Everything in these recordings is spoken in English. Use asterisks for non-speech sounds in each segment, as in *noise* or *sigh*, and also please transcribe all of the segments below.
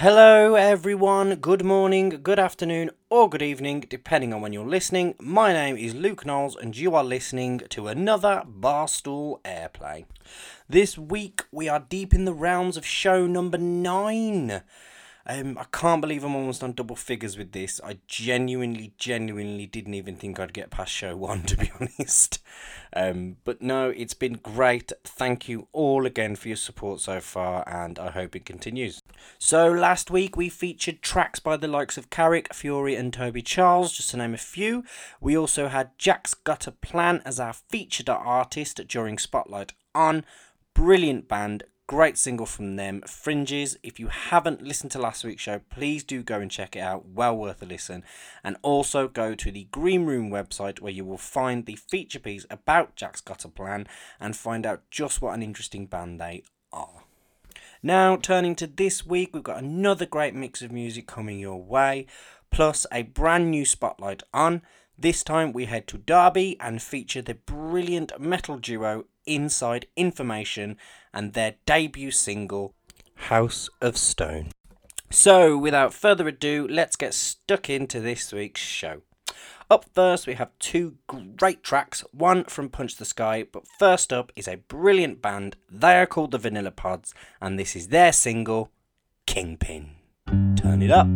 Hello, everyone. Good morning, good afternoon, or good evening, depending on when you're listening. My name is Luke Knowles, and you are listening to another Barstool Airplay. This week, we are deep in the rounds of show number nine. Um, I can't believe I'm almost on double figures with this. I genuinely, genuinely didn't even think I'd get past show one, *laughs* to be honest. Um, but no, it's been great. Thank you all again for your support so far, and I hope it continues. So, last week we featured tracks by the likes of Carrick, Fury, and Toby Charles, just to name a few. We also had Jack's a Plan as our featured artist during Spotlight On. Brilliant band, Great single from them, Fringes. If you haven't listened to last week's show, please do go and check it out. Well worth a listen. And also go to the Green Room website where you will find the feature piece about Jack's Got a Plan and find out just what an interesting band they are. Now, turning to this week, we've got another great mix of music coming your way, plus a brand new spotlight on. This time we head to Derby and feature the brilliant metal duo Inside Information and their debut single, House of Stone. So, without further ado, let's get stuck into this week's show. Up first, we have two great tracks, one from Punch the Sky, but first up is a brilliant band. They are called the Vanilla Pods, and this is their single, Kingpin. Turn it up.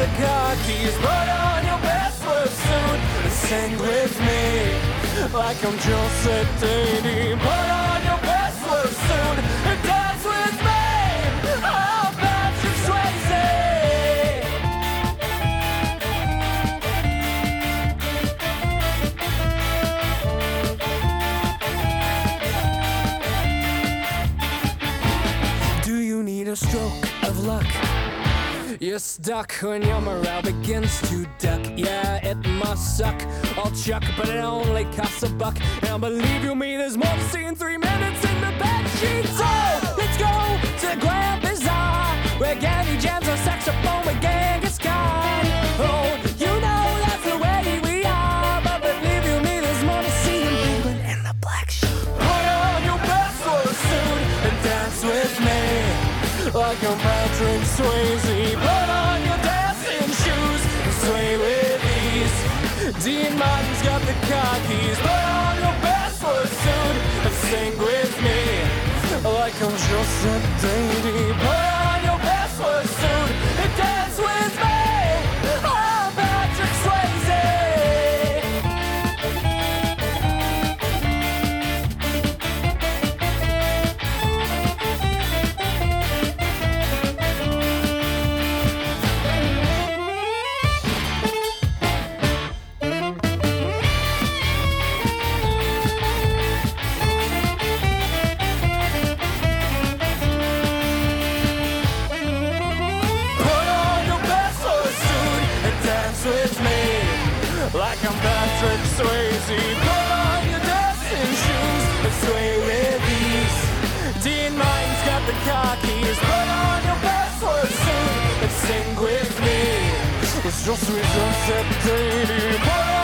The car keys. Put on your best suit and sing with me like I'm Joseph. Put on your best suit and dance with me. Do you need a stroke of luck? Stuck when your morale begins to duck. Yeah, it must suck. I'll chuck, but it only costs a buck. Now believe you me, there's more to see in three minutes in the bed sheet. So let's go to Grand Bazaar, where Gandhi keys. Put on your best foot suit and sing with me like I'm Joseph Daly. Put Keys. Put on your best foot suit and sing with me. It's just sweet sunset daily. Put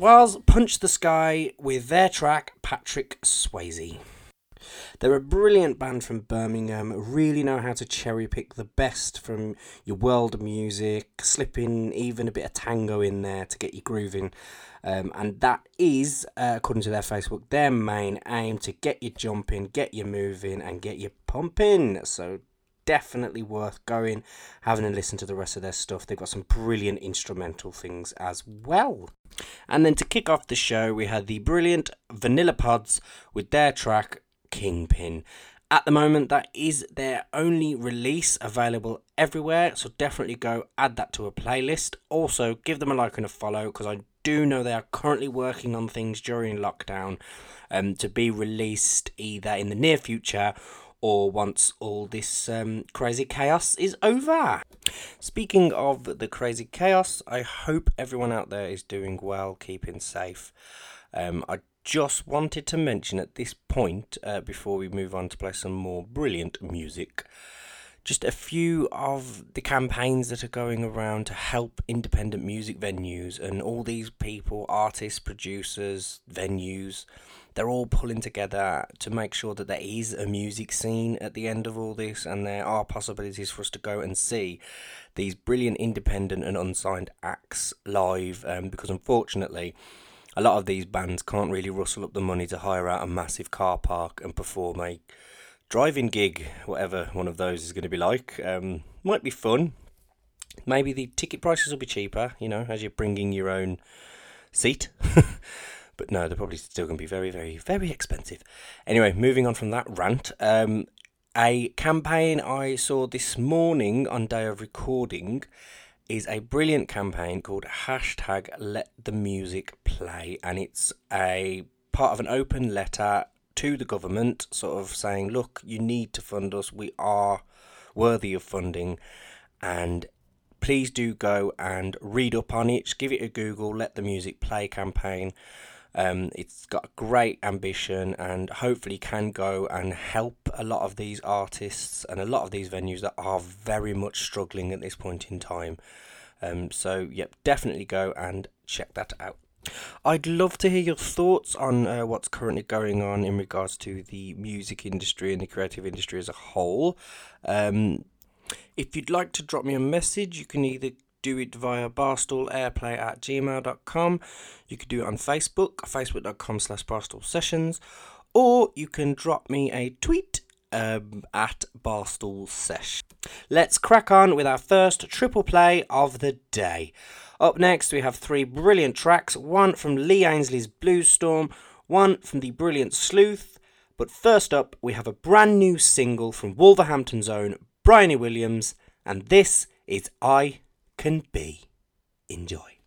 Was Punch the Sky with their track Patrick Swayze. They're a brilliant band from Birmingham, really know how to cherry pick the best from your world music, slipping even a bit of tango in there to get you grooving. Um, and that is, uh, according to their Facebook, their main aim to get you jumping, get you moving, and get you pumping. So definitely worth going, having a listen to the rest of their stuff. They've got some brilliant instrumental things as well. And then to kick off the show, we had the brilliant Vanilla Pods with their track Kingpin. At the moment, that is their only release available everywhere, so definitely go add that to a playlist. Also, give them a like and a follow because I do know they are currently working on things during lockdown um, to be released either in the near future or once all this um, crazy chaos is over. Speaking of the crazy chaos, I hope everyone out there is doing well, keeping safe. Um, I just wanted to mention at this point, uh, before we move on to play some more brilliant music, just a few of the campaigns that are going around to help independent music venues and all these people, artists, producers, venues, they're all pulling together to make sure that there is a music scene at the end of all this and there are possibilities for us to go and see these brilliant independent and unsigned acts live um, because unfortunately a lot of these bands can't really rustle up the money to hire out a massive car park and perform a driving gig, whatever one of those is going to be like. Um, might be fun. Maybe the ticket prices will be cheaper, you know, as you're bringing your own seat. *laughs* but no, they're probably still going to be very, very, very expensive. Anyway, moving on from that rant. Um, a campaign I saw this morning on day of recording is a brilliant campaign called hashtag let the music play and it's a part of an open letter to the government sort of saying look you need to fund us we are worthy of funding and please do go and read up on it give it a google let the music play campaign Um, it's got great ambition and hopefully can go and help a lot of these artists and a lot of these venues that are very much struggling at this point in time. Um, so, yep, definitely go and check that out. I'd love to hear your thoughts on uh, what's currently going on in regards to the music industry and the creative industry as a whole. Um, if you'd like to drop me a message, you can either do it via barstoolairplay at gmail.com. You could do it on Facebook, facebook.com slash barstool sessions, or you can drop me a tweet um, at barstool sesh. Let's crack on with our first triple play of the day. Up next, we have three brilliant tracks one from Lee Ainsley's Blue Storm, one from the brilliant Sleuth. But first up, we have a brand new single from Wolverhampton's own Bryony Williams, and this is I Can Be. Enjoy.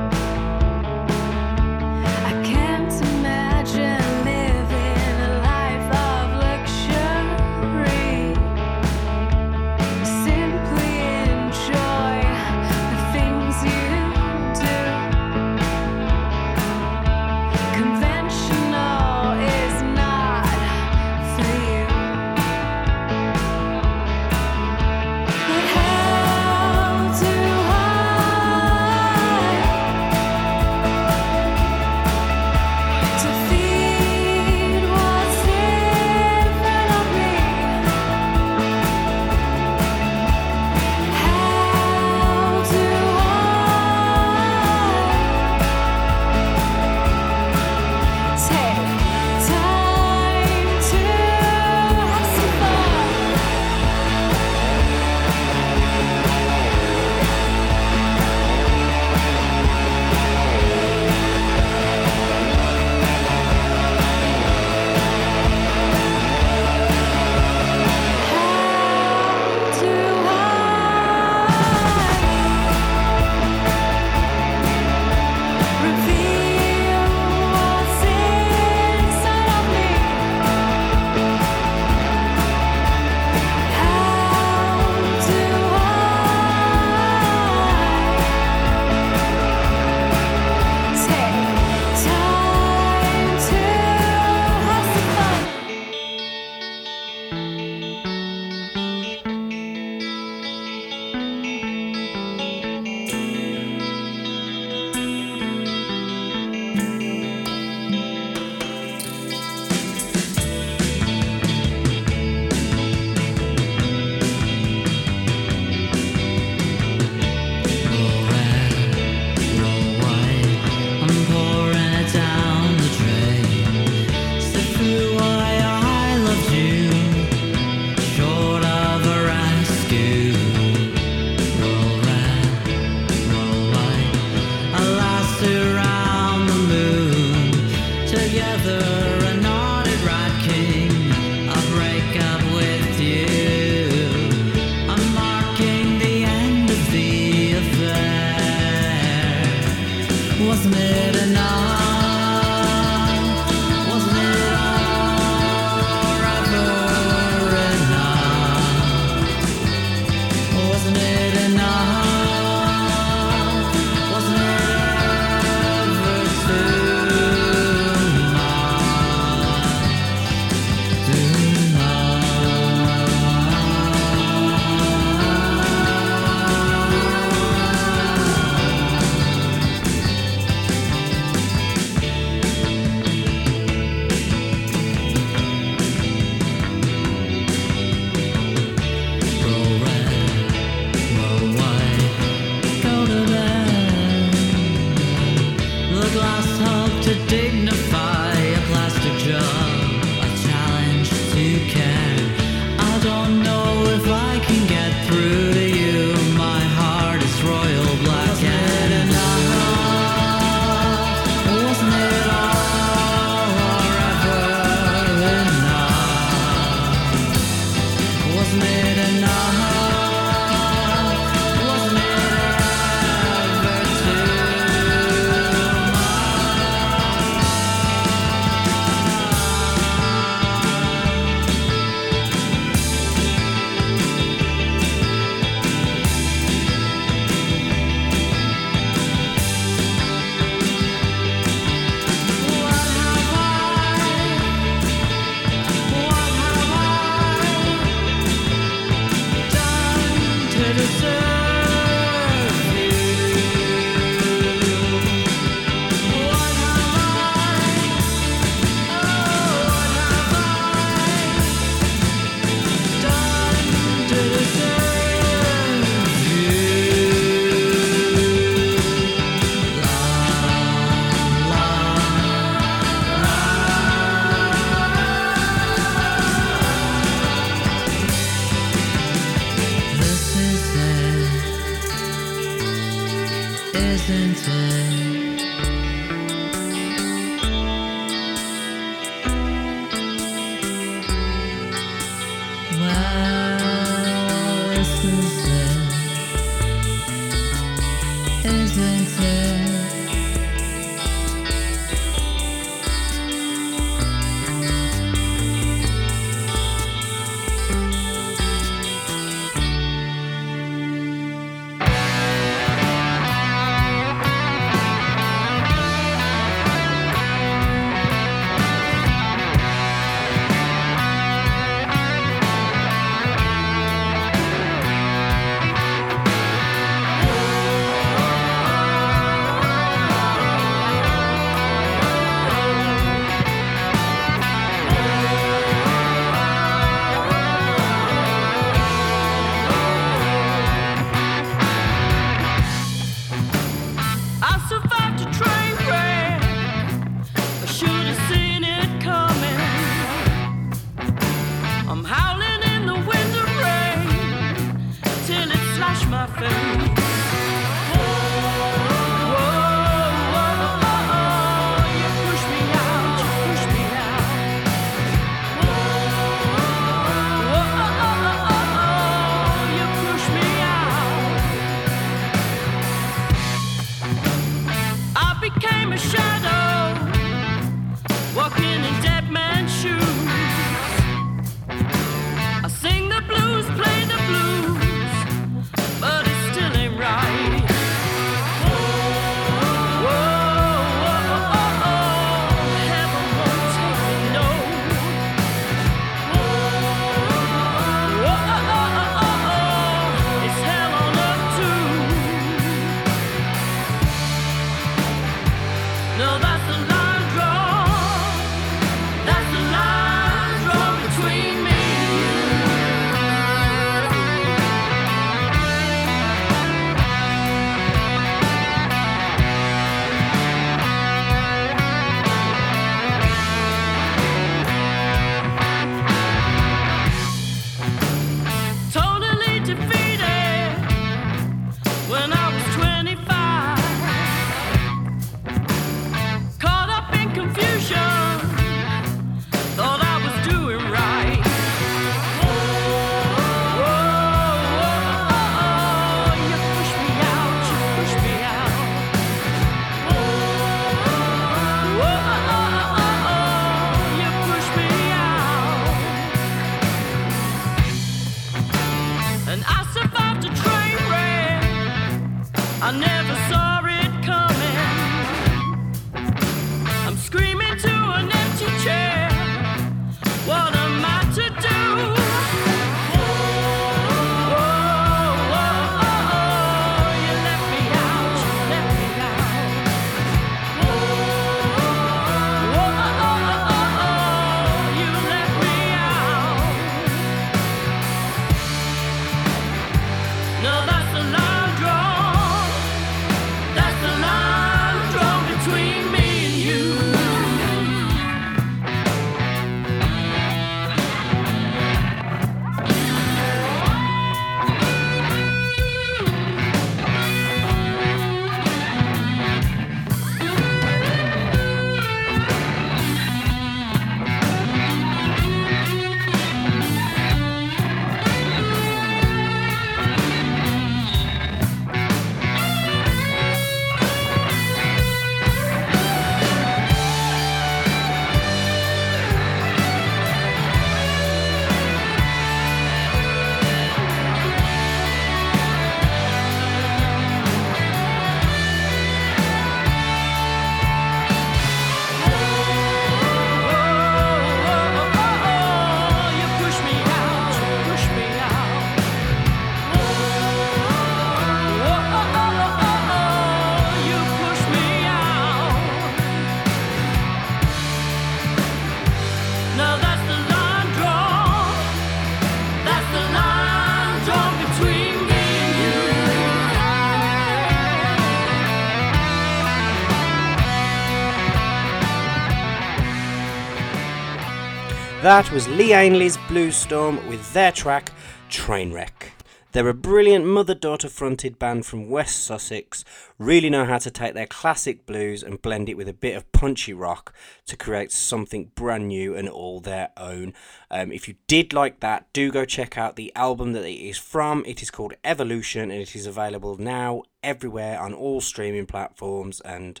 That was Lee Ainley's Blue Storm with their track Trainwreck. They're a brilliant mother daughter fronted band from West Sussex, really know how to take their classic blues and blend it with a bit of punchy rock to create something brand new and all their own. Um, if you did like that, do go check out the album that it is from. It is called Evolution and it is available now everywhere on all streaming platforms and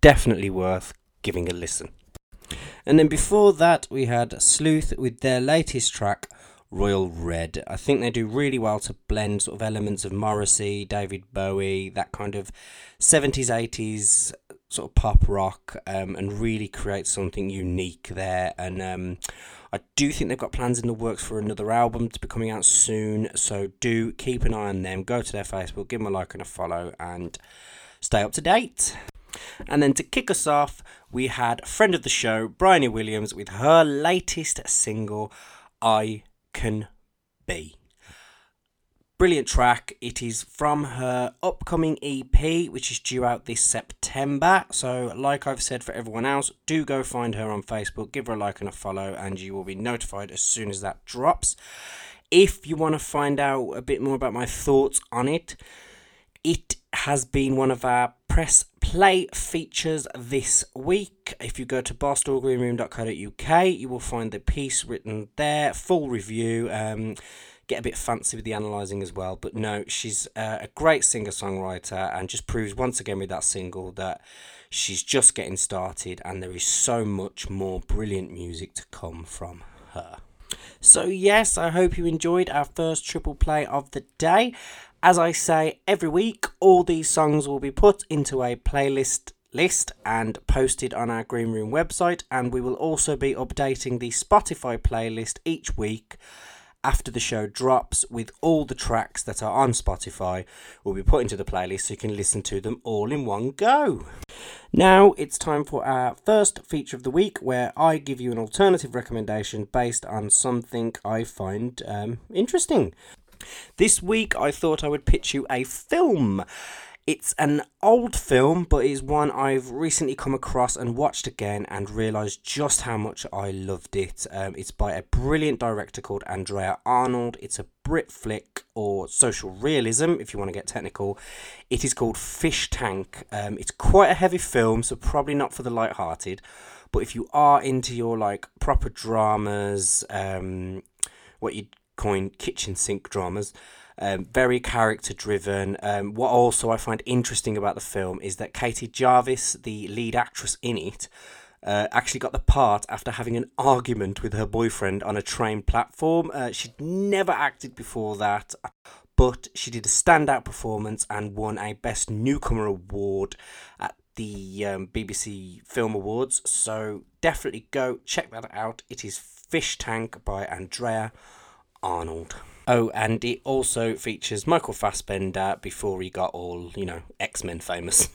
definitely worth giving a listen. And then before that, we had Sleuth with their latest track, Royal Red. I think they do really well to blend sort of elements of Morrissey, David Bowie, that kind of 70s, 80s sort of pop rock, um, and really create something unique there. And um, I do think they've got plans in the works for another album to be coming out soon. So do keep an eye on them. Go to their Facebook, give them a like and a follow, and stay up to date. And then to kick us off, we had friend of the show, Bryony Williams, with her latest single, I Can Be. Brilliant track. It is from her upcoming EP, which is due out this September. So, like I've said for everyone else, do go find her on Facebook, give her a like and a follow, and you will be notified as soon as that drops. If you want to find out a bit more about my thoughts on it, it has been one of our press play features this week. If you go to barstoolgreenroom.co.uk, you will find the piece written there, full review. Um, get a bit fancy with the analysing as well, but no, she's uh, a great singer songwriter and just proves once again with that single that she's just getting started and there is so much more brilliant music to come from her. So, yes, I hope you enjoyed our first triple play of the day. As I say every week, all these songs will be put into a playlist list and posted on our Green Room website, and we will also be updating the Spotify playlist each week after the show drops with all the tracks that are on Spotify will be put into the playlist so you can listen to them all in one go. Now it's time for our first feature of the week where I give you an alternative recommendation based on something I find um, interesting. This week I thought I would pitch you a film. It's an old film, but it's one I've recently come across and watched again and realised just how much I loved it. Um, it's by a brilliant director called Andrea Arnold. It's a Brit flick or social realism, if you want to get technical. It is called Fish Tank. Um, it's quite a heavy film, so probably not for the light-hearted. But if you are into your like proper dramas, um, what you'd coin kitchen sink dramas. Um, very character driven. Um, what also I find interesting about the film is that Katie Jarvis, the lead actress in it, uh, actually got the part after having an argument with her boyfriend on a train platform. Uh, she'd never acted before that, but she did a standout performance and won a Best Newcomer award at the um, BBC Film Awards. So definitely go check that out. It is Fish Tank by Andrea Arnold. Oh, and it also features Michael Fassbender before he got all, you know, X Men famous.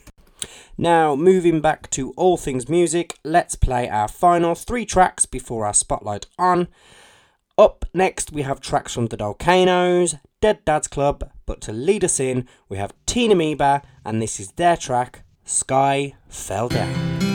Now, moving back to all things music, let's play our final three tracks before our spotlight on. Up next, we have tracks from the Volcanoes, Dead Dad's Club, but to lead us in, we have Teen Amoeba, and this is their track, Sky Fell Down.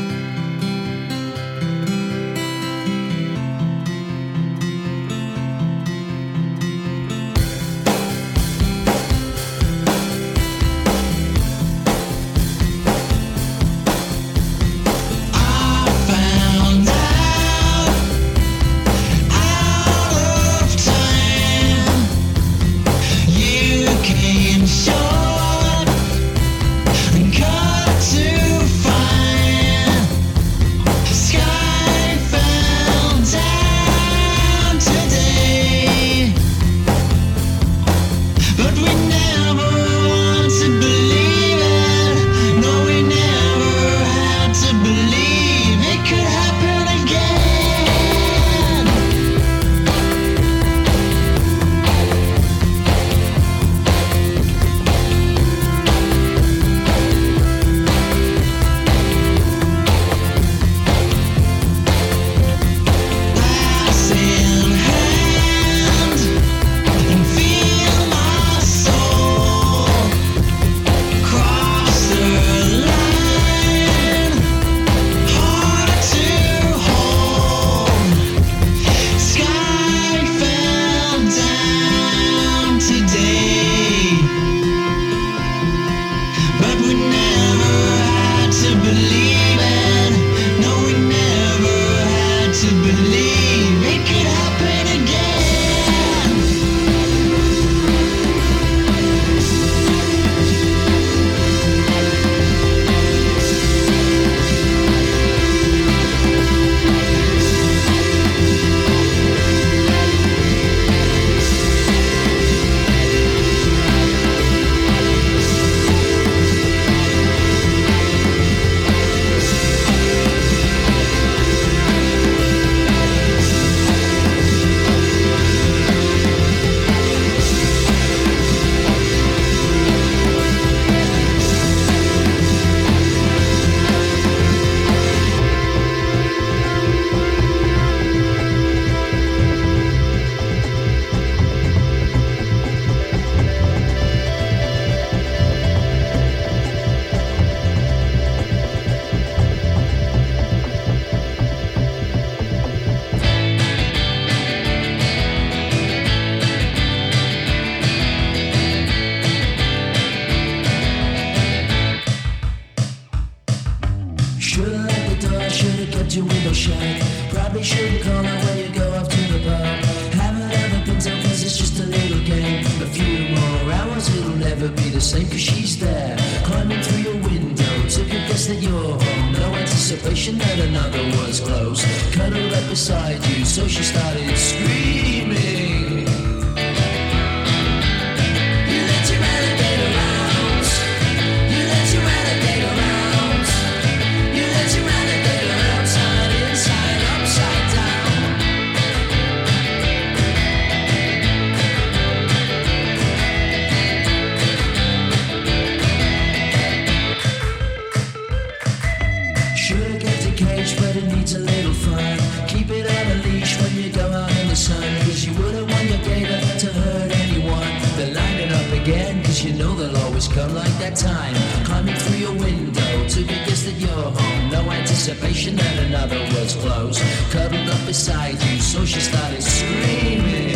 leave that you're home. No anticipation that another was close. Cuddled up beside you, so she started screaming.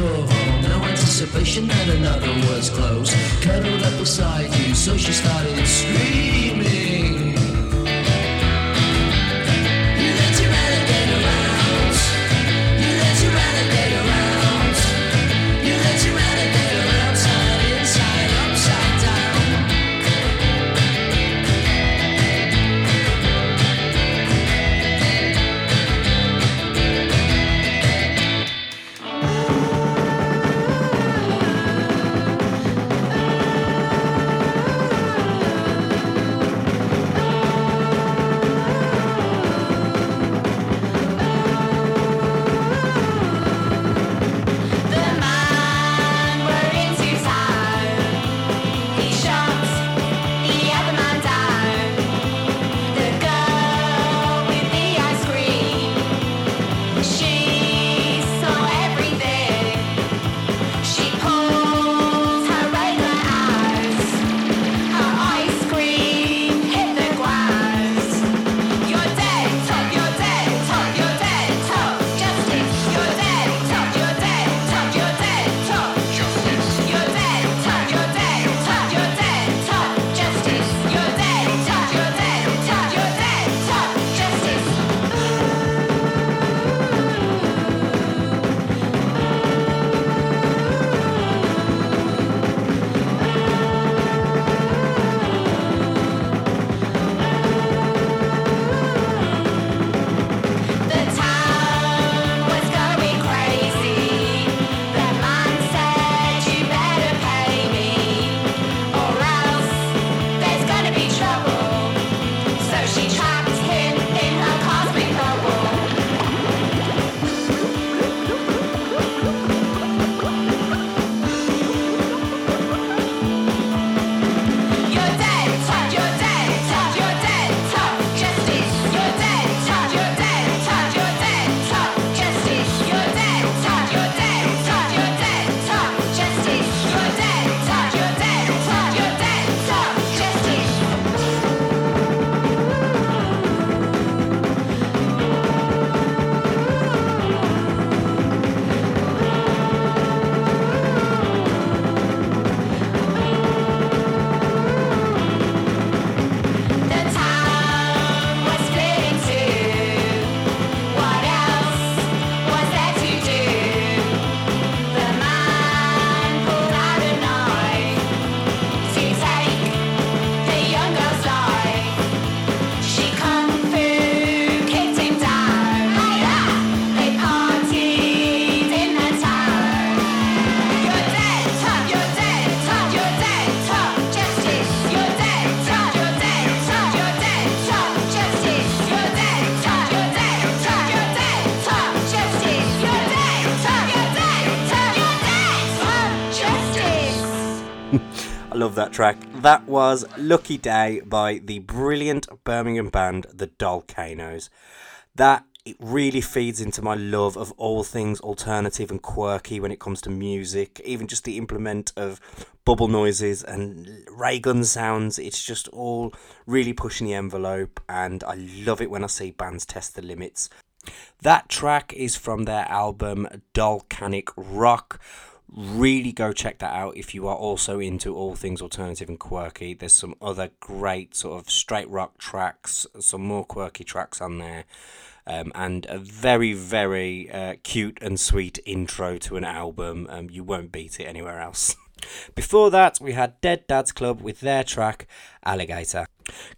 your home. No anticipation that another was close. Cuddled up beside you, so she started screaming. That track. That was Lucky Day by the brilliant Birmingham band The Dolcanos. That it really feeds into my love of all things alternative and quirky when it comes to music, even just the implement of bubble noises and ray gun sounds. It's just all really pushing the envelope, and I love it when I see bands test the limits. That track is from their album Dolcanic Rock. Really go check that out if you are also into all things alternative and quirky. There's some other great sort of straight rock tracks, some more quirky tracks on there, um, and a very, very uh, cute and sweet intro to an album. Um, you won't beat it anywhere else. *laughs* Before that, we had Dead Dad's Club with their track Alligator.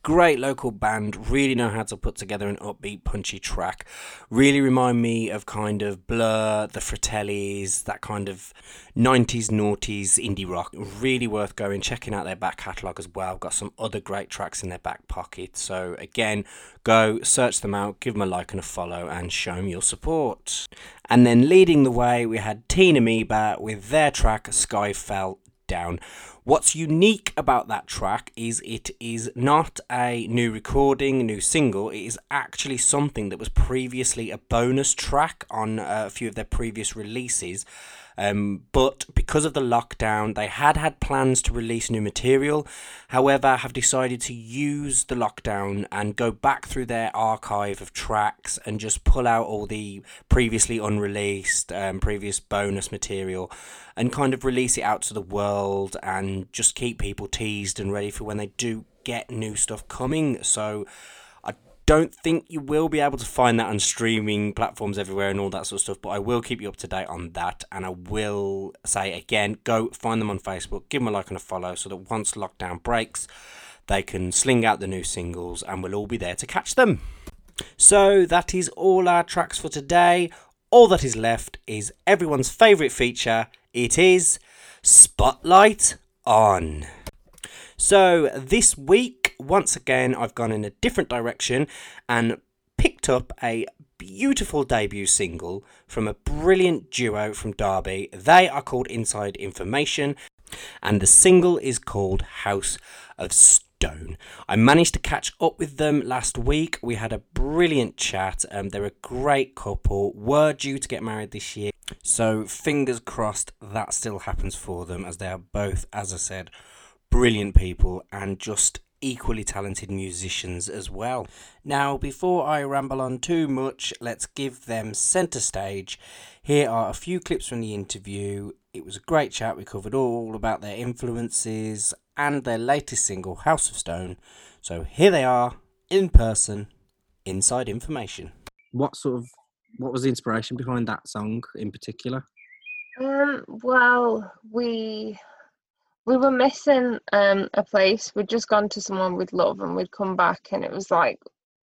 Great local band, really know how to put together an upbeat, punchy track. Really remind me of kind of Blur, the Fratellis, that kind of 90s, noughties indie rock. Really worth going, checking out their back catalogue as well. Got some other great tracks in their back pocket. So, again, go search them out, give them a like and a follow, and show them your support. And then leading the way, we had Teen Amoeba with their track Sky Fell Down. What's unique about that track is it is not a new recording, new single. It is actually something that was previously a bonus track on uh, a few of their previous releases. Um, but because of the lockdown, they had had plans to release new material. However, have decided to use the lockdown and go back through their archive of tracks and just pull out all the previously unreleased, um, previous bonus material, and kind of release it out to the world and just keep people teased and ready for when they do get new stuff coming. So don't think you will be able to find that on streaming platforms everywhere and all that sort of stuff, but I will keep you up to date on that. And I will say again, go find them on Facebook, give them a like and a follow so that once lockdown breaks, they can sling out the new singles and we'll all be there to catch them. So that is all our tracks for today. All that is left is everyone's favourite feature. It is Spotlight On. So this week, once again, I've gone in a different direction and picked up a beautiful debut single from a brilliant duo from Derby. They are called Inside Information, and the single is called House of Stone. I managed to catch up with them last week. We had a brilliant chat. Um, they're a great couple, were due to get married this year. So, fingers crossed that still happens for them, as they are both, as I said, brilliant people and just equally talented musicians as well. Now, before I ramble on too much, let's give them centre stage. Here are a few clips from the interview. It was a great chat. We covered all about their influences and their latest single, House of Stone. So here they are in person, inside information. What sort of what was the inspiration behind that song in particular? Um, well, we we were missing um a place. We'd just gone to someone we'd love and we'd come back and it was like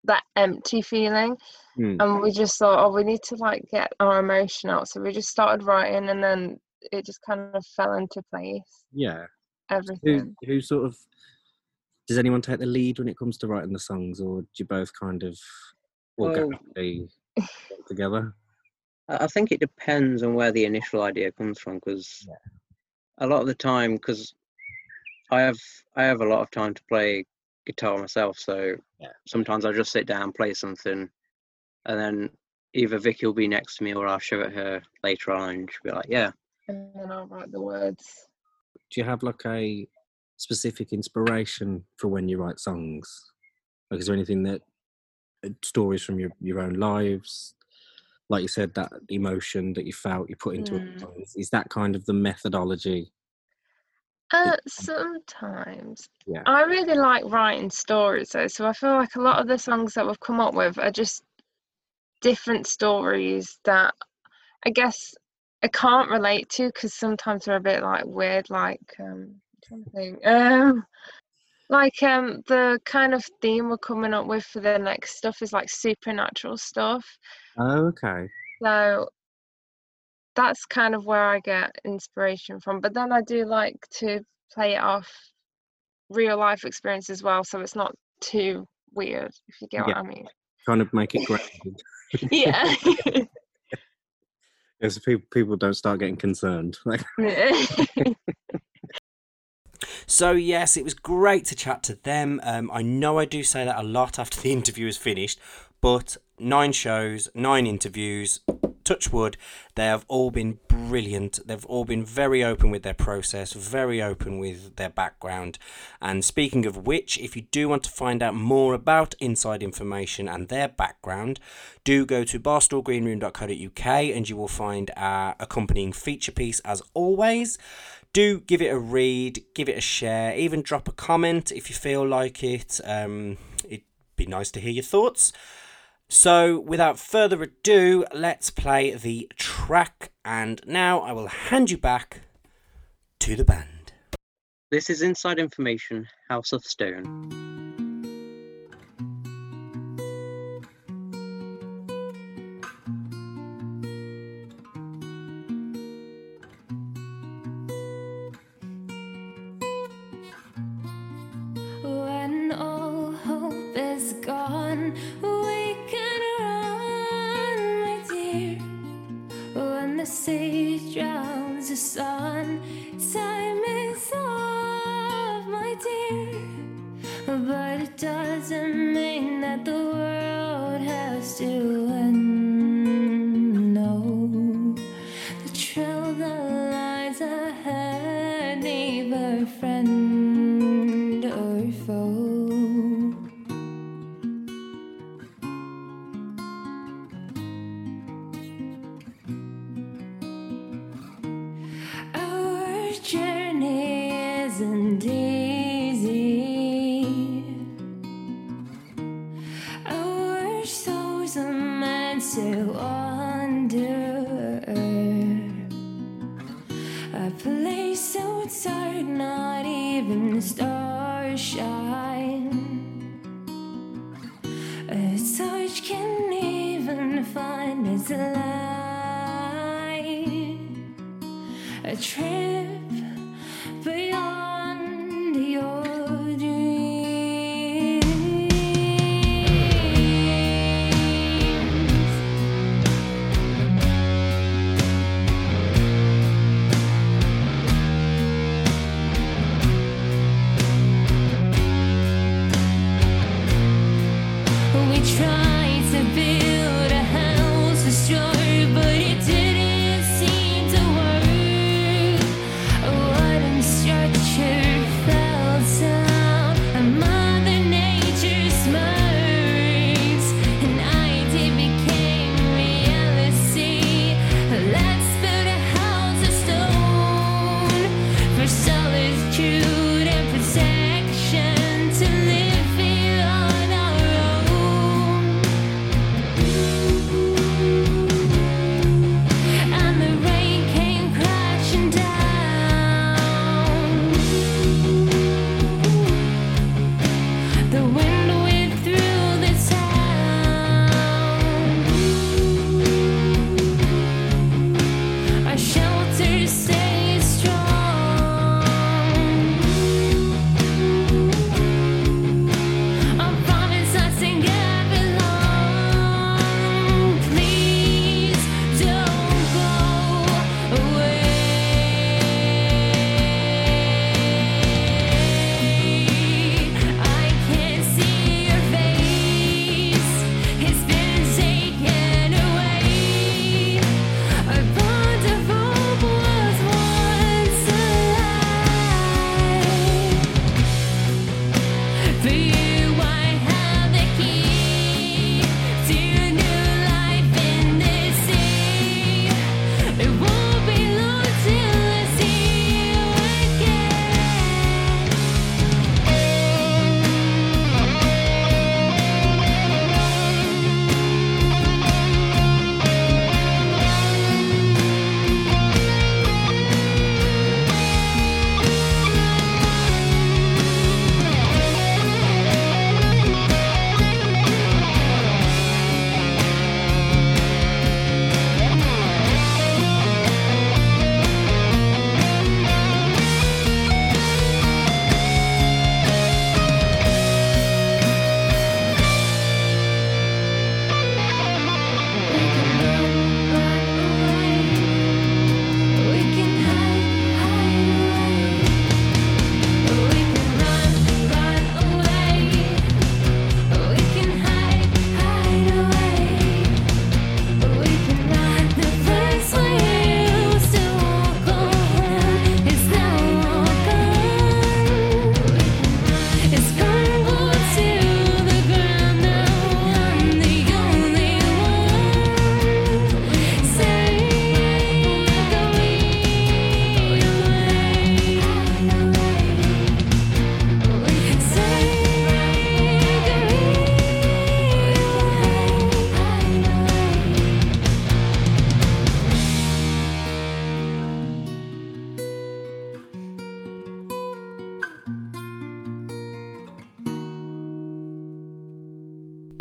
that empty feeling. Hmm. And we just thought, oh, we need to like get our emotion out. So we just started writing and then it just kind of fell into place. Yeah. Everything. Who who sort of does anyone take the lead when it comes to writing the songs, or do you both kind of Well- organically get *laughs* together? I I think it depends on where the initial idea comes from because a lot of the time because I have I have a lot of time to play guitar myself so Yeah. sometimes I'll just sit down play something and then either Vicky will be next to me or I'll show it her later on and she'll be like yeah And then I'll write the words. Do you have like a specific inspiration for when you write songs? Like, is there anything that uh, stories from your your own lives? Like you said, that emotion that you felt you put into Mm. it. songs, Is that kind of the methodology? Uh, sometimes. Yeah. I really like writing stories though, so I feel like a lot of the songs that we've come up with are just different stories that I guess I can't relate to because sometimes they're a bit like weird, like um, I'm trying to think, um, like um, the kind of theme we're coming up with for the next stuff is like supernatural stuff. Oh, okay. So that's kind of where I get inspiration from. But then I do like to play it off real life experience as well, so it's not too weird, if you get what I mean. Kind of make it grounded. *laughs* *laughs* Yeah. so people people don't start getting concerned. *laughs* So, yes, it was great to chat to them. Um, I know I do say that a lot after the *laughs* interview is finished, but nine shows, nine interviews, touch wood, they have all been brilliant. They've all been very open with their process, very open with their background. And speaking of which, if you do want to find out more about inside information and their background, do go to barstoolgreenroom.co.uk and you will find our accompanying feature piece as always do give it a read, give it a share, even drop a comment if you feel like it. Um, it'd be nice to hear your thoughts. So, without further ado, let's play the track, and now I will hand you back to the band. This is Inside Information, House of Stone. Stars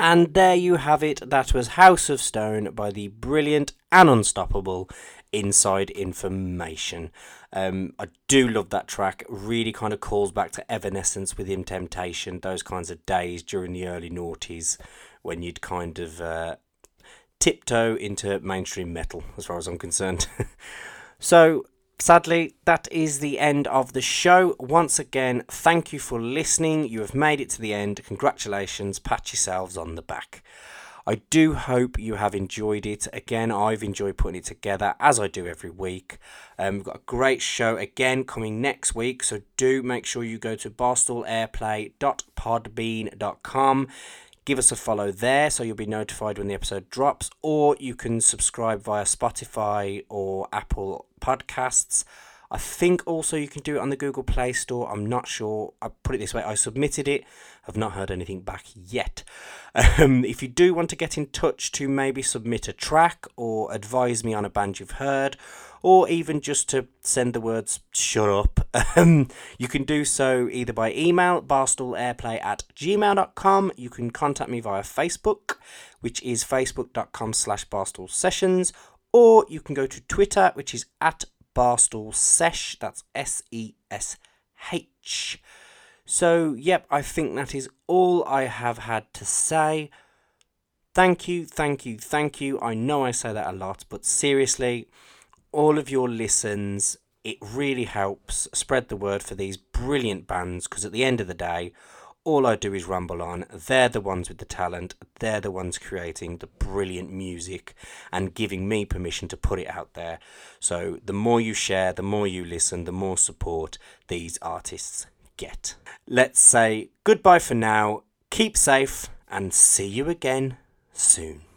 And there you have it. That was House of Stone by the brilliant and unstoppable Inside Information. Um, I do love that track. Really kind of calls back to Evanescence Within Temptation, those kinds of days during the early noughties when you'd kind of uh, tiptoe into mainstream metal, as far as I'm concerned. *laughs* so, sadly, that is the end of the show. Once again, thank you for listening. You have made it to the end. Congratulations. Pat yourselves on the back. I do hope you have enjoyed it. Again, I've enjoyed putting it together as I do every week. Um, we've got a great show again coming next week, so do make sure you go to barstoolairplay.podbean.com. Give us a follow there so you'll be notified when the episode drops, or you can subscribe via Spotify or Apple Podcasts. I think also you can do it on the Google Play Store. I'm not sure. I put it this way: I submitted it. I've not heard anything back yet. Um, if you do want to get in touch to maybe submit a track or advise me on a band you've heard, or even just to send the words "shut up," *laughs* um, you can do so either by email barstoolairplay at gmail.com. You can contact me via Facebook, which is facebook.com slash barstool sessions, or you can go to Twitter, which is at Barstool Sesh. That's S E S H. So, yep, I think that is all I have had to say. Thank you, thank you, thank you. I know I say that a lot, but seriously, all of your listens, it really helps spread the word for these brilliant bands because at the end of the day, all I do is rumble on. They're the ones with the talent, they're the ones creating the brilliant music and giving me permission to put it out there. So the more you share, the more you listen, the more support these artists get. Let's say goodbye for now, keep safe, and see you again soon.